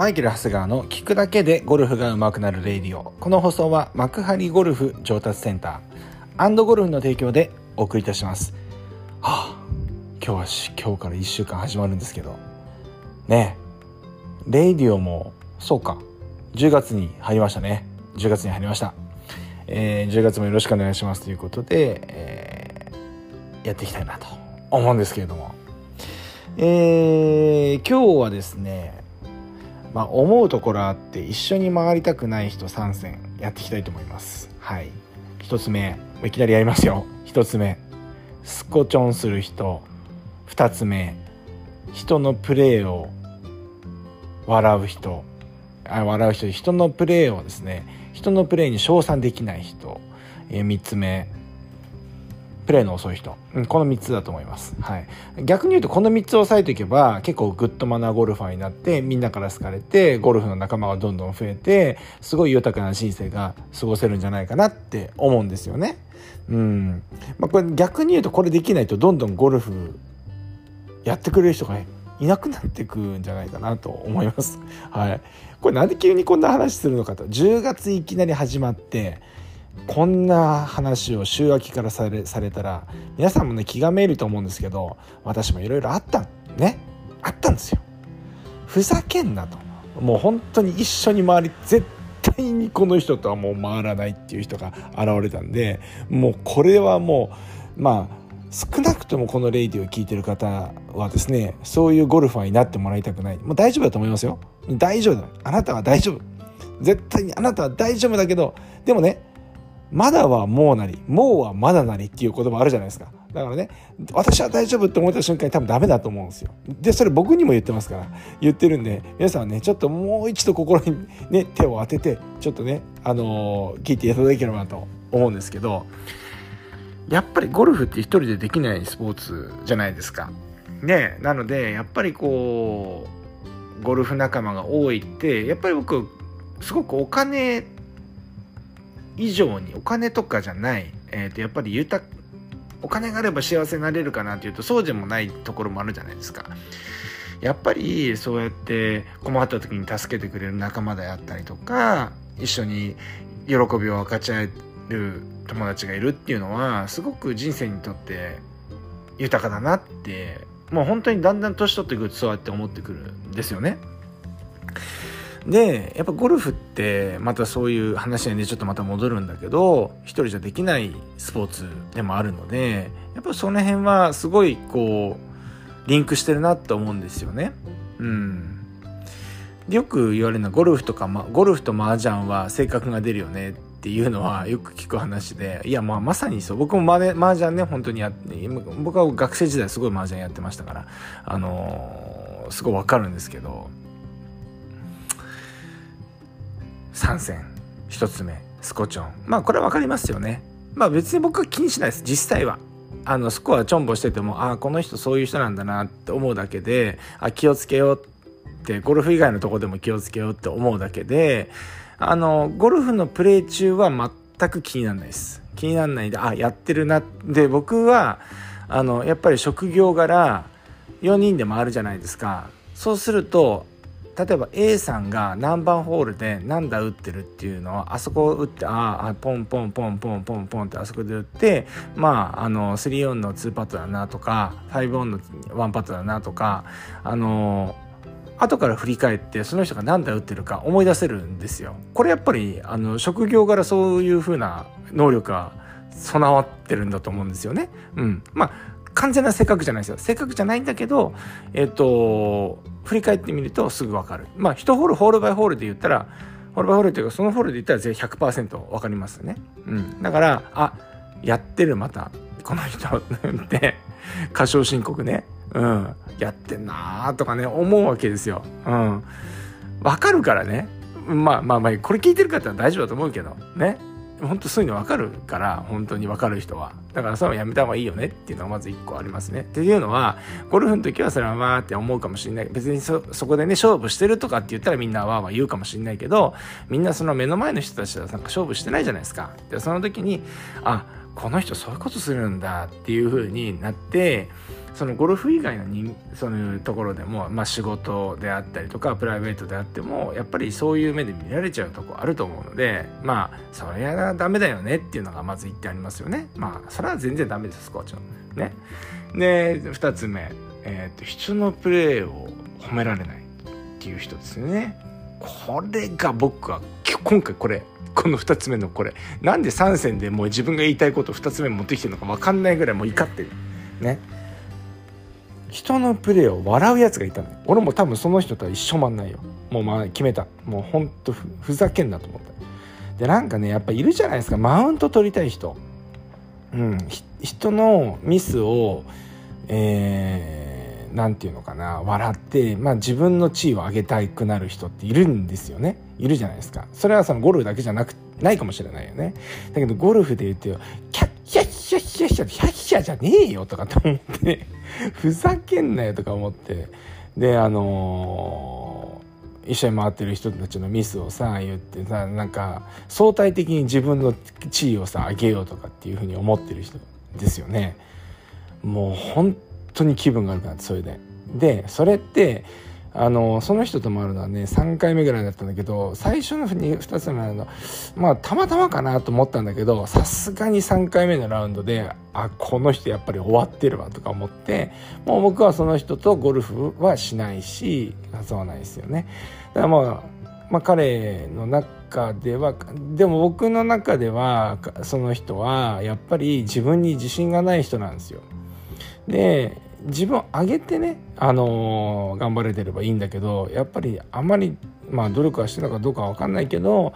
マイケル・ハスガーの聞くだけでゴルフが上手くなる radio。この放送は幕張ゴルフ上達センターゴルフの提供でお送りいたします。はあ、今日はし今日から1週間始まるんですけど。ねえ、レイディオも、そうか、10月に入りましたね。10月に入りました。えー10月もよろしくお願いしますということで、えーやっていきたいなと思うんですけれども。えー今日はですね、まあ、思うところあって一緒に回りたくない人参戦やっていきたいと思います。はい。一つ目いきなりやりますよ。一つ目スコチョンする人。二つ目人のプレーを笑う人。あ笑う人。人のプレーをですね人のプレーに称賛できない人、え三つ目プレーの遅い人、うん、この3つだと思います、はい、逆に言うとこの3つを押さえていけば結構グッドマナーゴルファーになってみんなから好かれてゴルフの仲間がどんどん増えてすごい豊かな人生が過ごせるんじゃないかなって思うんですよね。うん。まあ、これ逆に言うとこれできないとどんどんゴルフやってくれる人がいなくなってくんじゃないかなと思います。はい、これなんで急にこんな話するのかと。10月いきなり始まってこんな話を週明けからされされたら皆さんもね気がめいると思うんですけど私もいろいろあったねあったんですよ。ふざけんなと。もう本当に一緒に回り絶対にこの人とはもう回らないっていう人が現れたんでもうこれはもうまあ少なくともこのレイディを聞いてる方はですねそういうゴルファーになってもらいたくない。もう大丈夫だと思いますよ。大丈夫だ。あなたは大丈夫。絶対にあなたは大丈夫だけどでもねまだはもうなり、もうはまだなりっていう言葉あるじゃないですか。だからね、私は大丈夫って思った瞬間に多分ダメだと思うんですよ。で、それ僕にも言ってますから、言ってるんで、皆さんね、ちょっともう一度心にね、手を当てて、ちょっとね、あのー聞いていただければなと思うんですけど、やっぱりゴルフって一人でできないスポーツじゃないですか。ね、なので、やっぱりこう、ゴルフ仲間が多いって、やっぱり僕、すごくお金以上にお金とかじゃない、えー、とやっぱり豊お金があれば幸せになれるかなっていうとそうでもないところもあるじゃないですか。やっぱりそうやって困った時に助けてくれる仲間であったりとか一緒に喜びを分かち合える友達がいるっていうのはすごく人生にとって豊かだなってもう本当にだんだん年取ってくるとそうやって思ってくるんですよね。でやっぱゴルフってまたそういう話にねちょっとまた戻るんだけど一人じゃできないスポーツでもあるのでやっぱその辺はすごいこうリンクしてるなって思うんですよね。うんよく言われるのはゴルフとか、ま、ゴルフと麻雀は性格が出るよねっていうのはよく聞く話でいやまあまさにそう僕も麻雀ね本当にやって僕は学生時代すごい麻雀やってましたからあのーすごいわかるんですけど参戦。一つ目。スコチョン。まあこれは分かりますよね。まあ別に僕は気にしないです。実際は。あのスコアチョンボしててもああこの人そういう人なんだなって思うだけであ気をつけようってゴルフ以外のとこでも気をつけようって思うだけであのゴルフのプレー中は全く気にならないです。気にならないであやってるな。で僕はあのやっぱり職業柄4人で回るじゃないですか。そうすると例えば A さんが何番ホールで何打打ってるっていうのはあそこを打ってああポンポンポンポンポンポンってあそこで打ってまああの3オンの2パットだなとか5オンの1パットだなとかあの後から振り返ってその人が何打打ってるか思い出せるんですよ。これやっぱりあの職業柄そういう風な能力が備わってるんだと思うんですよね。うん、まあ完全な性格じゃないですよ。性格じゃないんだけどえっ、と振り返ってみるとすぐ分かる。まあ1ホールホールバイホールで言ったらホールバイホールっていうかそのホールで言ったら全100%分かりますね、うん、だからあやってるまたこの人って過小申告ね。うん。やってんなーとかね思うわけですよ。うん。分かるからね。まあまあまあこれ聞いてる方は大丈夫だと思うけどね。本当そういうの分かるから本当に分かる人は。だからそれはやめた方がいいよねっていうのがまず1個ありますね。っていうのはゴルフの時はそれはわーって思うかもしれない。別にそそこでね勝負してるとかって言ったらみんなわーわー言うかもしれないけどみんなその目の前の人たちはなんか勝負してないじゃないですか。でその時にあこの人そういうことするんだっていう風になってそのゴルフ以外の人そういうところでも、まあ、仕事であったりとかプライベートであってもやっぱりそういう目で見られちゃうとこあると思うのでまあそれはダメだよねっていうのがまず言ってありますよね。まあそれは全然ダメですコーチのね。で2つ目、えーと、人のプレーを褒められないっていう人ですよね。これが僕は今回これこの2つ目のこれ。なんで3戦でもう自分が言いたいこと2つ目持ってきてるのか分かんないぐらいもう怒ってる。ね。人のプレーを笑うやつがいたの俺も多分その人とは一緒まんないよ。もうまあ決めた。もうほんとふざけんなと思った。でなんかねやっぱいるじゃないですか。マウント取りたい人。うん。人のミスをえー、なんていうのかな笑って、まあ、自分の地位を上げたくなる人っているんですよね。いるじゃないですか。それはそのゴルフだけじゃなくないかもしれないよね。だけどゴルフで言うとキャッキャッキャッキャッキャッキャッキャッじゃねえよとかって思って ふざけんなよとか思って。であのー、一緒に回ってる人たちのミスをさ言ってさなんか相対的に自分の地位をさ上げようとかっていうふうに思ってる人ですよね。もう本当に気分が悪くなってそれででそれってあのその人と回るのはね3回目ぐらいだったんだけど最初の 2, 2つ目のまあたまたまかなと思ったんだけどさすがに3回目のラウンドであこの人やっぱり終わってるわとか思ってもう僕はその人とゴルフはしないし誘わないですよねだからまあまあ、彼の中ではでも僕の中ではその人はやっぱり自分に自信がない人なんですよ。で自分を上げてね、あのー、頑張れてればいいんだけどやっぱりあんまり、まあ、努力はしてたかどうかは分かんないけど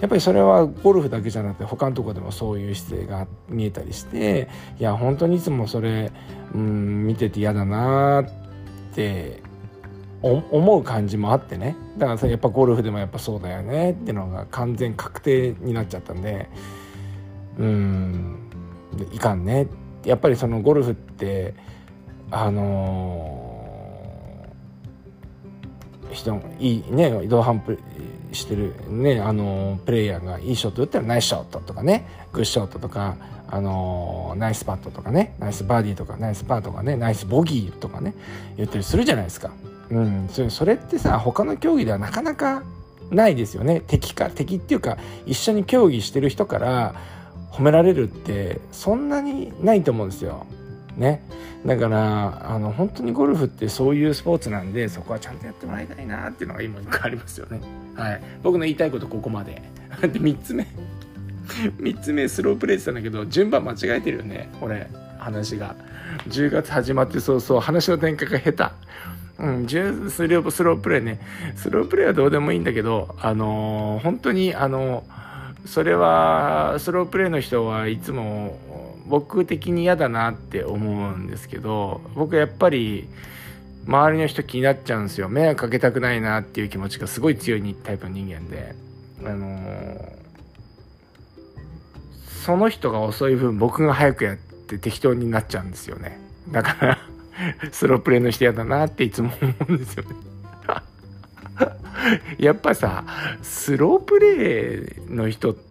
やっぱりそれはゴルフだけじゃなくて他のとこでもそういう姿勢が見えたりしていや本当にいつもそれ、うん、見てて嫌だなって思う感じもあってね。だからさやっぱゴルフでもやっぱそうだよねっていうのが完全確定になっちゃったんでうんいかんね。ってやっぱりそのゴルフってあのー、人いいね移動反復してるねあの、プレイヤーがいいショット打ったらナイスショットとかねグッショットとかあの、ナイスパットとかねナイスバーディーとかナイスパーとかねナイスボギーとかね言ったりするじゃないですか。うん、それそれってさ他の競技ではなかなかないですよね敵か敵っていうか一緒に競技してる人から褒められるってそんなにないと思うんですよ。ね、だからあの本当にゴルフってそういうスポーツなんでそこはちゃんとやってもらいたいなっていうのが今ありますよね。はい、僕の言いたいことここまで。で3つ目 3つ目スロープレイしたんだけど順番間違えてるよね俺話が10月始まって早々話の展開が下手うん、スロースロープレイね。スロープレイはどうでもいいんだけど、あのー、本当に、あのー、それは、スロープレイの人はいつも僕的に嫌だなって思うんですけど、僕やっぱり、周りの人気になっちゃうんですよ。迷惑かけたくないなっていう気持ちがすごい強いタイプの人間で。あのー、その人が遅い分僕が早くやって適当になっちゃうんですよね。だから スロープレイの人嫌だなっていつも思うんですよねやっぱさスロープレイの人って